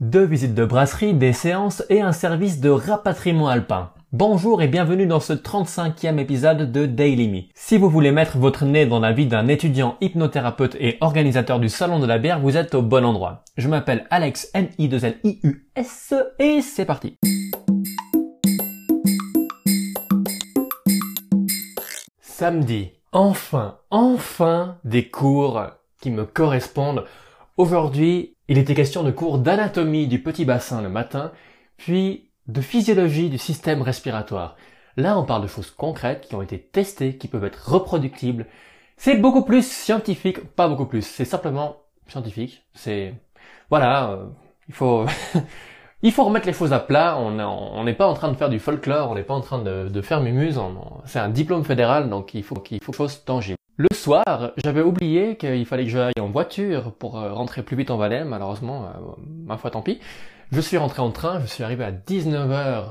Deux visites de brasserie, des séances et un service de rapatriement alpin. Bonjour et bienvenue dans ce 35e épisode de Daily Me. Si vous voulez mettre votre nez dans la vie d'un étudiant hypnothérapeute et organisateur du Salon de la bière, vous êtes au bon endroit. Je m'appelle Alex N-I-2-L-I-U-S et c'est parti. Samedi. Enfin, enfin des cours qui me correspondent. Aujourd'hui, il était question de cours d'anatomie du petit bassin le matin, puis de physiologie du système respiratoire. Là, on parle de choses concrètes qui ont été testées, qui peuvent être reproductibles. C'est beaucoup plus scientifique, pas beaucoup plus, c'est simplement scientifique. C'est voilà, euh, il faut il faut remettre les choses à plat. On n'est pas en train de faire du folklore, on n'est pas en train de, faire mumuse. C'est un diplôme fédéral, donc il faut qu'il faut choses tangibles. Le soir, j'avais oublié qu'il fallait que j'aille en voiture pour euh, rentrer plus vite en Valais. Malheureusement, euh, ma foi, tant pis. Je suis rentré en train, je suis arrivé à 19h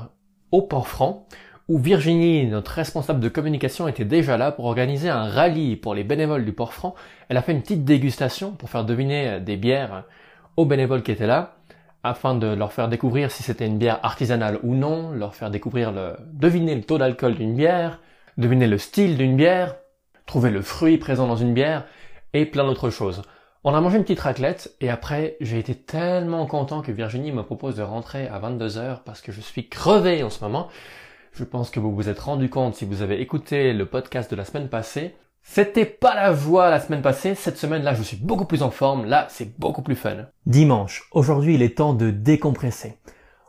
au Port-Franc, où Virginie, notre responsable de communication, était déjà là pour organiser un rallye pour les bénévoles du Port-Franc. Elle a fait une petite dégustation pour faire deviner des bières aux bénévoles qui étaient là, afin de leur faire découvrir si c'était une bière artisanale ou non, leur faire découvrir le, deviner le taux d'alcool d'une bière, deviner le style d'une bière, trouver le fruit présent dans une bière et plein d'autres choses. On a mangé une petite raclette et après j'ai été tellement content que Virginie me propose de rentrer à 22h parce que je suis crevé en ce moment. Je pense que vous vous êtes rendu compte si vous avez écouté le podcast de la semaine passée. C'était pas la joie la semaine passée, cette semaine-là je suis beaucoup plus en forme, là c'est beaucoup plus fun. Dimanche, aujourd'hui il est temps de décompresser.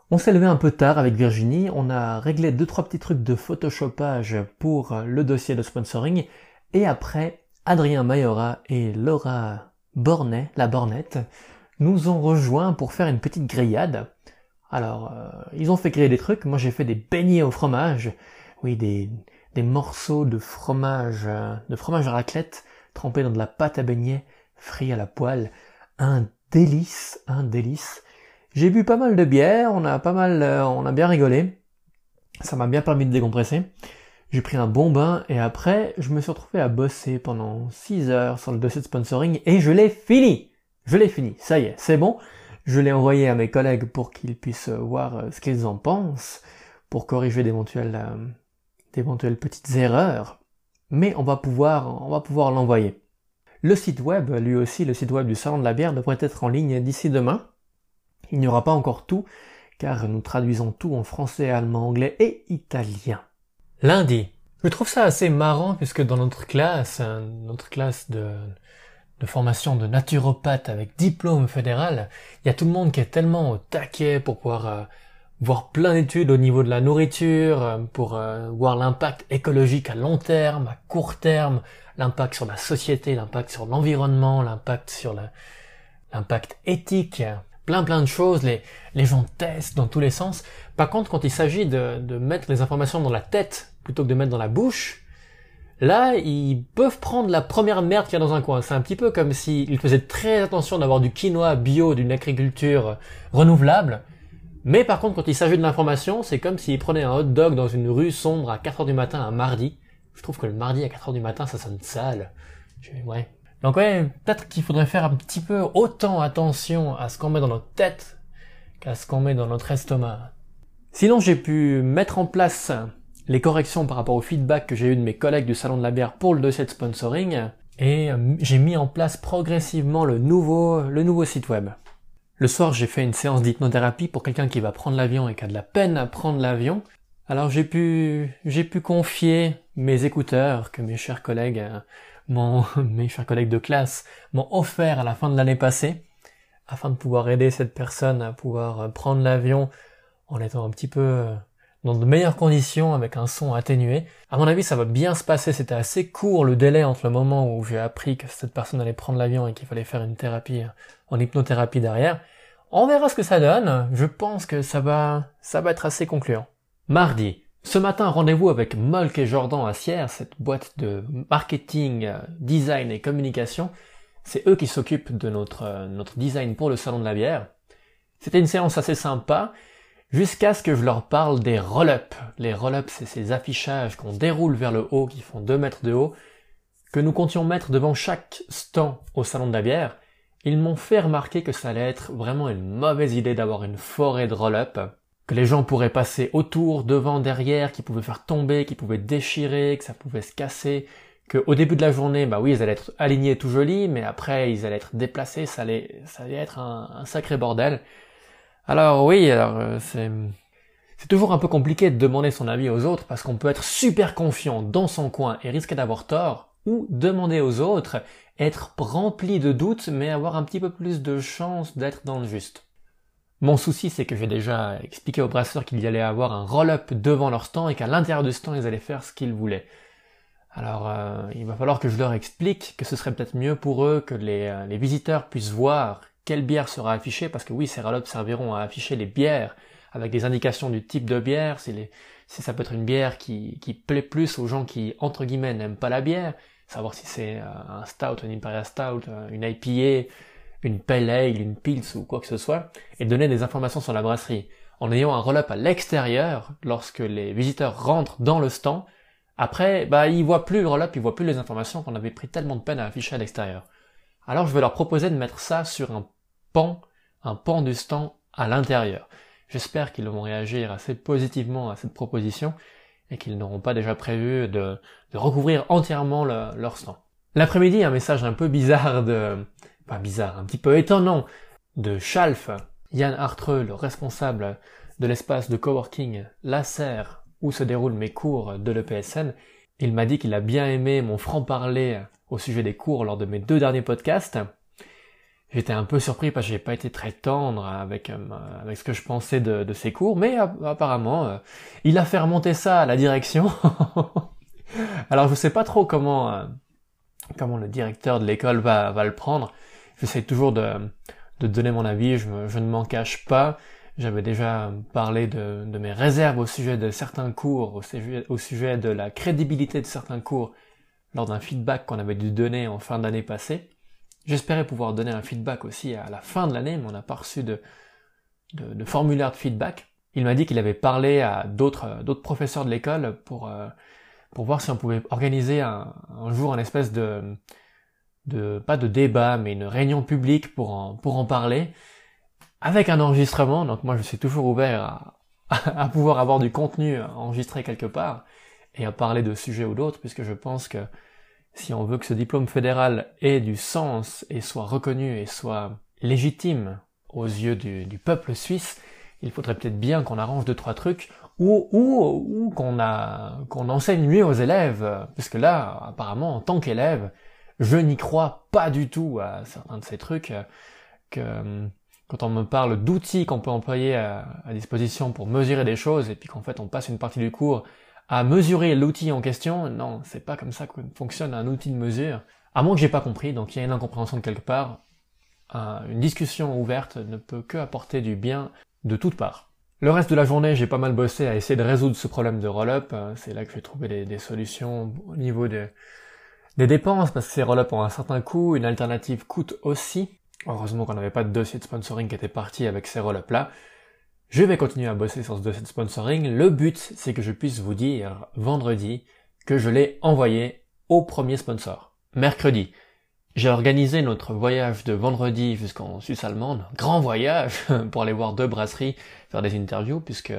On s'est levé un peu tard avec Virginie, on a réglé deux trois petits trucs de photoshopage pour le dossier de sponsoring et après, Adrien Mayora et Laura Bornet, la Bornette, nous ont rejoints pour faire une petite grillade. Alors, euh, ils ont fait griller des trucs, moi j'ai fait des beignets au fromage, oui, des, des morceaux de fromage, euh, de fromage à raclette trempés dans de la pâte à beignets, frits à la poêle. Un délice, un délice. J'ai bu pas mal de bière, on a pas mal, euh, on a bien rigolé. Ça m'a bien permis de décompresser. J'ai pris un bon bain et après, je me suis retrouvé à bosser pendant 6 heures sur le dossier de sponsoring et je l'ai fini. Je l'ai fini. Ça y est, c'est bon. Je l'ai envoyé à mes collègues pour qu'ils puissent voir euh, ce qu'ils en pensent, pour corriger d'éventuelles, euh, d'éventuelles petites erreurs. Mais on va pouvoir, on va pouvoir l'envoyer. Le site web, lui aussi, le site web du Salon de la bière devrait être en ligne d'ici demain. Il n'y aura pas encore tout, car nous traduisons tout en français, allemand, anglais et italien. Lundi. Je trouve ça assez marrant puisque dans notre classe, hein, notre classe de, formation de naturopathe avec diplôme fédéral, il y a tout le monde qui est tellement au taquet pour pouvoir euh, voir plein d'études au niveau de la nourriture, euh, pour euh, voir l'impact écologique à long terme, à court terme, l'impact sur la société, l'impact sur l'environnement, l'impact sur l'impact éthique, plein plein de choses, les, les gens testent dans tous les sens. Par contre, quand il s'agit de, de mettre les informations dans la tête plutôt que de mettre dans la bouche, là, ils peuvent prendre la première merde qu'il y a dans un coin. C'est un petit peu comme s'ils faisaient très attention d'avoir du quinoa bio, d'une agriculture renouvelable. Mais par contre, quand il s'agit de l'information, c'est comme s'ils prenaient un hot dog dans une rue sombre à 4 heures du matin un mardi. Je trouve que le mardi à 4 heures du matin, ça sonne sale. Ouais, donc ouais, peut-être qu'il faudrait faire un petit peu autant attention à ce qu'on met dans notre tête qu'à ce qu'on met dans notre estomac. Sinon, j'ai pu mettre en place les corrections par rapport au feedback que j'ai eu de mes collègues du Salon de la bière pour le dossier de sponsoring, et euh, j'ai mis en place progressivement le nouveau, le nouveau site web. Le soir, j'ai fait une séance d'hypnothérapie pour quelqu'un qui va prendre l'avion et qui a de la peine à prendre l'avion. Alors j'ai pu, j'ai pu confier mes écouteurs que mes chers collègues euh, mon, mes chers collègues de classe m'ont offert à la fin de l'année passée, afin de pouvoir aider cette personne à pouvoir euh, prendre l'avion en étant un petit peu euh, dans de meilleures conditions avec un son atténué. À mon avis, ça va bien se passer. C'était assez court le délai entre le moment où j'ai appris que cette personne allait prendre l'avion et qu'il fallait faire une thérapie euh, en hypnothérapie derrière. On verra ce que ça donne. Je pense que ça va, ça va être assez concluant. Mardi, ce matin, rendez-vous avec Molk et Jordan à Sierre, cette boîte de marketing, euh, design et communication. C'est eux qui s'occupent de notre, euh, notre design pour le salon de la bière. C'était une séance assez sympa, jusqu'à ce que je leur parle des roll-up. Les roll-up, c'est ces affichages qu'on déroule vers le haut, qui font 2 mètres de haut, que nous comptions mettre devant chaque stand au salon de la bière. ils m'ont fait remarquer que ça allait être vraiment une mauvaise idée d'avoir une forêt de roll-up, que les gens pourraient passer autour, devant, derrière, qui pouvaient faire tomber, qui pouvaient déchirer, que ça pouvait se casser, que au début de la journée, bah oui, ils allaient être alignés tout jolis, mais après ils allaient être déplacés, ça allait, ça allait être un, sacré bordel. Alors oui, euh, c'est c'est toujours un peu compliqué de demander son avis aux autres parce qu'on peut être super confiant dans son coin et risquer d'avoir tort, ou demander aux autres, être rempli de doutes mais avoir un petit peu plus de chance d'être dans le juste. Mon souci c'est que j'ai déjà expliqué aux brasseurs qu'il y allait avoir un roll-up devant leur stand et qu'à l'intérieur du stand ils allaient faire ce qu'ils voulaient. Alors euh, il va falloir que je leur explique que ce serait peut-être mieux pour eux que les, euh, les visiteurs puissent voir quelle bière sera affichée parce que oui ces roll-ups serviront à afficher les bières avec des indications du type de bière, si, les, si ça peut être une bière qui, qui plaît plus aux gens qui, entre guillemets, n'aiment pas la bière, savoir si c'est euh, un stout, un imperial stout, une IPA, une pale ale, une pils ou quoi que ce soit, et donner des informations sur la brasserie. En ayant un roll-up à l'extérieur, lorsque les visiteurs rentrent dans le stand, après, bah, ils voient plus le roll-up, ils voient plus les informations qu'on avait pris tellement de peine à afficher à l'extérieur. Alors je vais leur proposer de mettre ça sur un pan, un pan du stand à l'intérieur. J'espère qu'ils vont réagir assez positivement à cette proposition et qu'ils n'auront pas déjà prévu de, recouvrir entièrement leur stand. L'après-midi, un message un peu bizarre de... pas bizarre, un petit peu étonnant de Schalf, Yann Artreux, le responsable de l'espace de coworking Lasser, où se déroulent mes cours de l'EPSN. Il m'a dit qu'il a bien aimé mon franc-parler au sujet des cours lors de mes deux derniers podcasts, J'étais un peu surpris parce que j'ai pas été très tendre avec euh, avec ce que je pensais de, ses cours, mais apparemment euh, il a fait remonter ça à la direction. Alors je sais pas trop comment euh, le directeur de l'école va le prendre. J'essaie toujours de de donner mon avis, je, ne m'en cache pas. J'avais déjà parlé de, de, mes réserves au sujet de certains cours, au sujet, de la crédibilité de certains cours lors d'un feedback qu'on avait dû donner en fin d'année passée. J'espérais pouvoir donner un feedback aussi à la fin de l'année, mais on n'a pas reçu de, de, formulaire de feedback. Il m'a dit qu'il avait parlé à d'autres d'autres professeurs de l'école pour euh, pour voir si on pouvait organiser un, jour un espèce de de pas de débat mais une réunion publique pour en pour en parler avec un enregistrement. Donc moi je suis toujours ouvert à, à pouvoir avoir du contenu enregistré quelque part et à parler de sujets ou d'autres puisque je pense que si on veut que ce diplôme fédéral ait du sens et soit reconnu et soit légitime aux yeux du, peuple suisse, il faudrait peut-être bien qu'on arrange deux trois trucs ou ou, ou qu'on a qu'on enseigne mieux aux élèves parce que là apparemment en tant qu'élève je n'y crois pas du tout à certains de ces trucs que quand on me parle d'outils qu'on peut employer à, disposition pour mesurer des choses et puis qu'en fait on passe une partie du cours à mesurer l'outil en question. Non, c'est pas comme ça que fonctionne un outil de mesure. À moins que j'ai pas compris, donc il y a une incompréhension de quelque part. une discussion ouverte ne peut que apporter du bien de toutes parts. Le reste de la journée, j'ai pas mal bossé à essayer de résoudre ce problème de roll-up. C'est là que j'ai trouvé des, solutions au niveau des, des dépenses, parce que ces roll-up ont un certain coût, une alternative coûte aussi. Heureusement qu'on n'avait pas de dossier de sponsoring qui était parti avec ces roll-up là. Je vais continuer à bosser sur ce dossier de sponsoring. Le but, c'est que je puisse vous dire vendredi que je l'ai envoyé au premier sponsor. Mercredi, j'ai organisé notre voyage de vendredi jusqu'en Suisse allemande, grand voyage pour aller voir deux brasseries, faire des interviews, puisque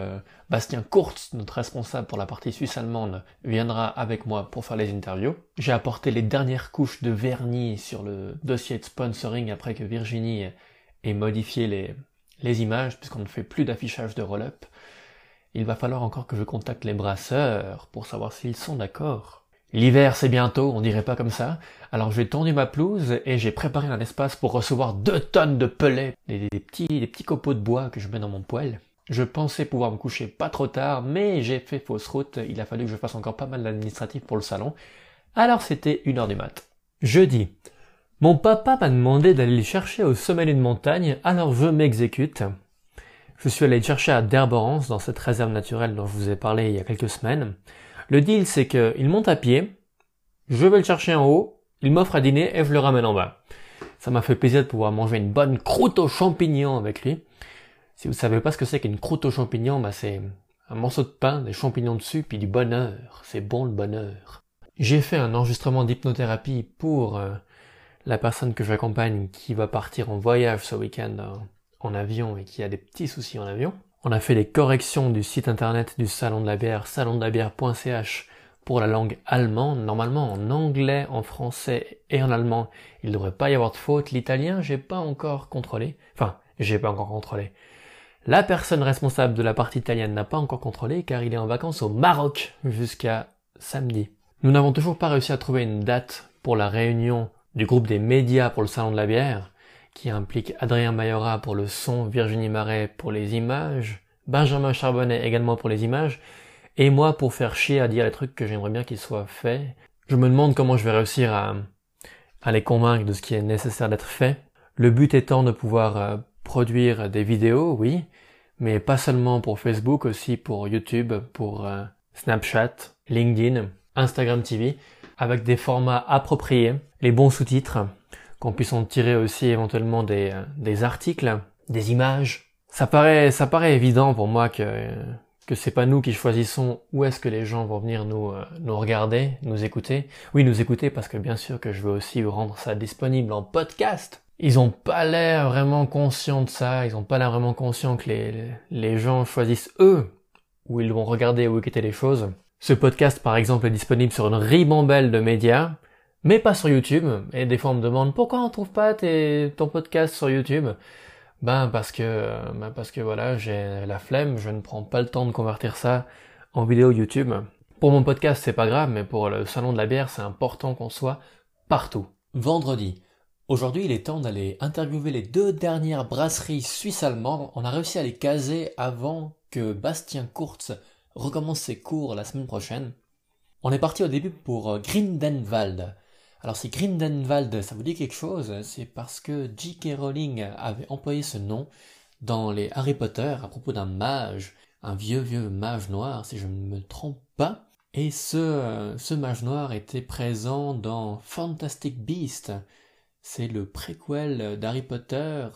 Bastien Kurtz, notre responsable pour la partie suisse allemande, viendra avec moi pour faire les interviews. J'ai apporté les dernières couches de vernis sur le dossier de sponsoring après que Virginie ait modifié les, les images, puisqu'on ne fait plus d'affichage de roll-up, il va falloir encore que je contacte les brasseurs pour savoir s'ils sont d'accord. L'hiver c'est bientôt, on dirait pas comme ça, alors j'ai tendu ma pelouse et j'ai préparé un espace pour recevoir deux tonnes de pellets, des, petits, des petits copeaux de bois que je mets dans mon poêle. Je pensais pouvoir me coucher pas trop tard, mais j'ai fait fausse route, il a fallu que je fasse encore pas mal d'administratif pour le salon, alors c'était une heure du mat. Jeudi, mon papa m'a demandé d'aller le chercher au sommet d'une montagne, alors je m'exécute. Je suis allé le chercher à Derborance, dans cette réserve naturelle dont je vous ai parlé il y a quelques semaines. Le deal, c'est qu'il monte à pied, je vais le chercher en haut, il m'offre à dîner et je le ramène en bas. Ça m'a fait plaisir de pouvoir manger une bonne croûte aux champignons avec lui. Si vous savez pas ce que c'est qu'une croûte aux champignons, bah c'est un morceau de pain, des champignons dessus, puis du bonheur. C'est bon le bonheur. J'ai fait un enregistrement d'hypnothérapie pour euh, la personne que j'accompagne qui va partir en voyage ce week-end euh, en avion et qui a des petits soucis en avion. On a fait les corrections du site internet du Salon de la bière, salondelabière.ch pour la langue allemande. Normalement en anglais, en français et en allemand, il ne devrait pas y avoir de faute. L'italien, j'ai pas encore contrôlé. Enfin, j'ai pas encore contrôlé. La personne responsable de la partie italienne n'a pas encore contrôlé car il est en vacances au Maroc jusqu'à samedi. Nous n'avons toujours pas réussi à trouver une date pour la réunion du groupe des médias pour le salon de la bière, qui implique Adrien Mayora pour le son, Virginie Marais pour les images, Benjamin Charbonnet également pour les images, et moi pour faire chier à dire les trucs que j'aimerais bien qu'ils soient faits. Je me demande comment je vais réussir à, les convaincre de ce qui est nécessaire d'être fait. Le but étant de pouvoir euh, produire des vidéos, oui, mais pas seulement pour Facebook, aussi pour YouTube, pour euh, Snapchat, LinkedIn, Instagram TV, avec des formats appropriés, les bons sous-titres, qu'on puisse en tirer aussi éventuellement des, euh, des articles, des images. Ça paraît, ça paraît évident pour moi que, que c'est pas nous qui choisissons où est-ce que les gens vont venir nous, euh, nous regarder, nous écouter. Oui, nous écouter parce que bien sûr que je veux aussi rendre ça disponible en podcast. Ils ont pas l'air vraiment conscients de ça, ils ont pas l'air vraiment conscients que les, les gens choisissent eux où ils vont regarder ou écouter les choses. Ce podcast, par exemple, est disponible sur une ribambelle de médias, mais pas sur YouTube. Et des fois, on me demande pourquoi on trouve pas ton podcast sur YouTube? Ben parce que, ben parce que voilà, j'ai la flemme, je ne prends pas le temps de convertir ça en vidéo YouTube. Pour mon podcast, c'est pas grave, mais pour le salon de la bière, c'est important qu'on soit partout. Vendredi. Aujourd'hui, il est temps d'aller interviewer les deux dernières brasseries suisses-allemandes. On a réussi à les caser avant que Bastien Kurz recommence ses cours la semaine prochaine. On est parti au début pour euh, Grindenwald. Alors si Grindenwald, ça vous dit quelque chose, c'est parce que J.K. Rowling avait employé ce nom dans les Harry Potter à propos d'un mage, un vieux vieux mage noir, si je ne me trompe pas. Et ce, euh, ce mage noir était présent dans Fantastic Beast. C'est le préquel d'Harry Potter.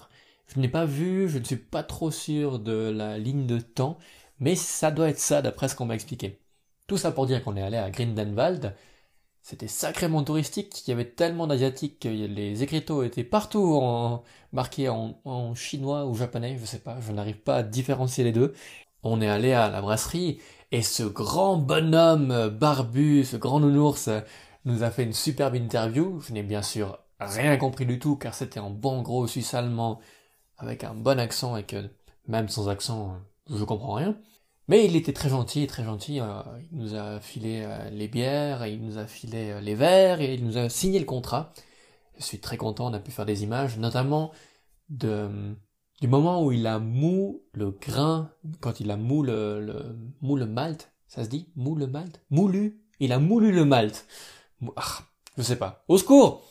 Je n'ai pas vu, je ne suis pas trop sûr de la ligne de temps, mais ça doit être ça d'après ce qu'on m'a expliqué. Tout ça pour dire qu'on est allé à Grindenwald. C'était sacrément touristique, il y avait tellement d'asiatiques que les écriteaux étaient partout marqués en, chinois ou japonais, je sais pas, je n'arrive pas à différencier les deux. On est allé à la brasserie et ce grand bonhomme barbu, ce grand nounours nous a fait une superbe interview. Je n'ai bien sûr rien compris du tout car c'était en bon gros suisse allemand avec un bon accent et que même sans accent je comprends rien. Mais il était très gentil, très gentil. Euh, il nous a filé euh, les bières, il nous a filé euh, les verres, et il nous a signé le contrat. Je suis très content, on a pu faire des images, notamment de, du moment où il a mou le grain, quand il a mou le, le, mou le malt, ça se dit? Mou le malt? Moulu Il a moulu le malt. Ah, je sais pas. Au secours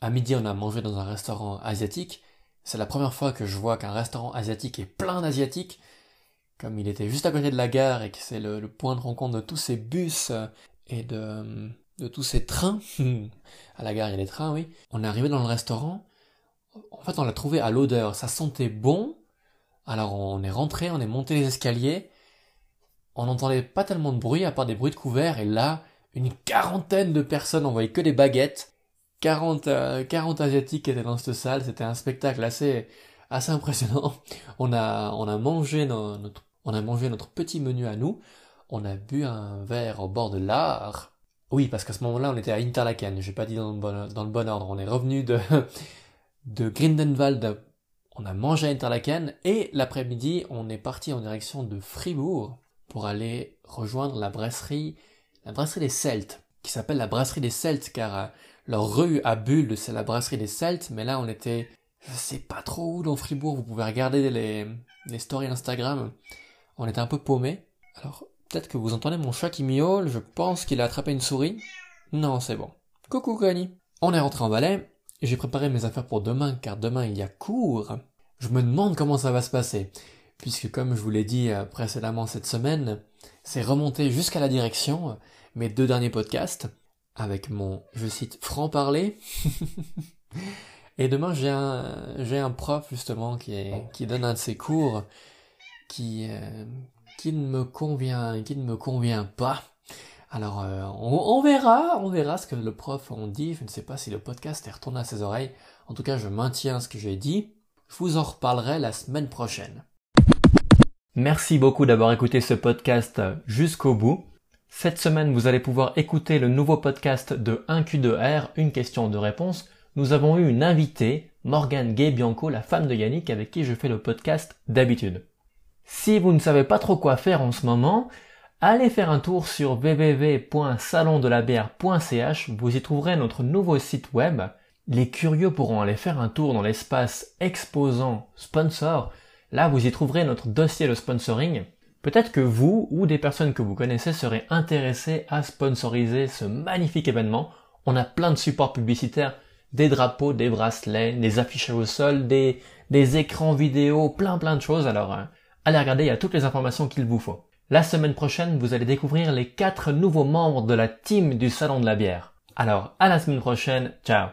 À midi, on a mangé dans un restaurant asiatique. C'est la première fois que je vois qu'un restaurant asiatique est plein d'asiatiques comme il était juste à côté de la gare et que c'est le, point de rencontre de tous ces bus et de, de tous ces trains, à la gare il y a des trains, oui, on est arrivé dans le restaurant, en fait on l'a trouvé à l'odeur, ça sentait bon, alors on est rentré, on est monté les escaliers, on n'entendait pas tellement de bruit à part des bruits de couverts, et là, une quarantaine de personnes, on voyait que des baguettes, 40, 40 euh, asiatiques étaient dans cette salle, c'était un spectacle assez, assez impressionnant. On a, on a mangé notre on a mangé notre petit menu à nous, on a bu un verre au bord de l'art. Oui, parce qu'à ce moment-là, on était à Interlaken, j'ai pas dit dans le, bon, ordre, on est revenu de, de Grindenwald, on a mangé à Interlaken, et l'après-midi, on est parti en direction de Fribourg pour aller rejoindre la brasserie, la brasserie des Celtes, qui s'appelle la brasserie des Celtes, car euh, leur rue à Bulle, c'est la brasserie des Celtes, mais là, on était, je sais pas trop où dans Fribourg, vous pouvez regarder les, les stories Instagram, on était un peu paumé. Alors, peut-être que vous entendez mon chat qui miaule, je pense qu'il a attrapé une souris. Non, c'est bon. Coucou Connie. On est rentré en Valais, j'ai préparé mes affaires pour demain, car demain il y a cours. Je me demande comment ça va se passer, puisque comme je vous l'ai dit euh, précédemment cette semaine, c'est remonter jusqu'à la direction, mes deux derniers podcasts, avec mon, je cite, franc-parler. Et demain j'ai un, j'ai un prof justement qui, est, qui donne un de ses cours qui, euh, qui ne me convient, qui ne me convient pas. Alors euh, on, verra, on verra ce que le prof en dit. Je ne sais pas si le podcast est retourné à ses oreilles. En tout cas, je maintiens ce que j'ai dit. Je vous en reparlerai la semaine prochaine. Merci beaucoup d'avoir écouté ce podcast jusqu'au bout. Cette semaine, vous allez pouvoir écouter le nouveau podcast de 1Q2R, une question de réponse. Nous avons eu une invitée, Morgane Gay-Bianco, la femme de Yannick avec qui je fais le podcast d'habitude. Si vous ne savez pas trop quoi faire en ce moment, allez faire un tour sur www.salondelabière.ch, vous y trouverez notre nouveau site web. Les curieux pourront aller faire un tour dans l'espace exposant sponsor. Là, vous y trouverez notre dossier de sponsoring. Peut-être que vous ou des personnes que vous connaissez seraient intéressés à sponsoriser ce magnifique événement. On a plein de supports publicitaires, des drapeaux, des bracelets, des affiches au sol, des, des écrans vidéo, plein plein de choses. Alors, euh, allez regarder, il y a toutes les informations qu'il vous faut. La semaine prochaine, vous allez découvrir les quatre nouveaux membres de la team du Salon de la bière. Alors, à la semaine prochaine, ciao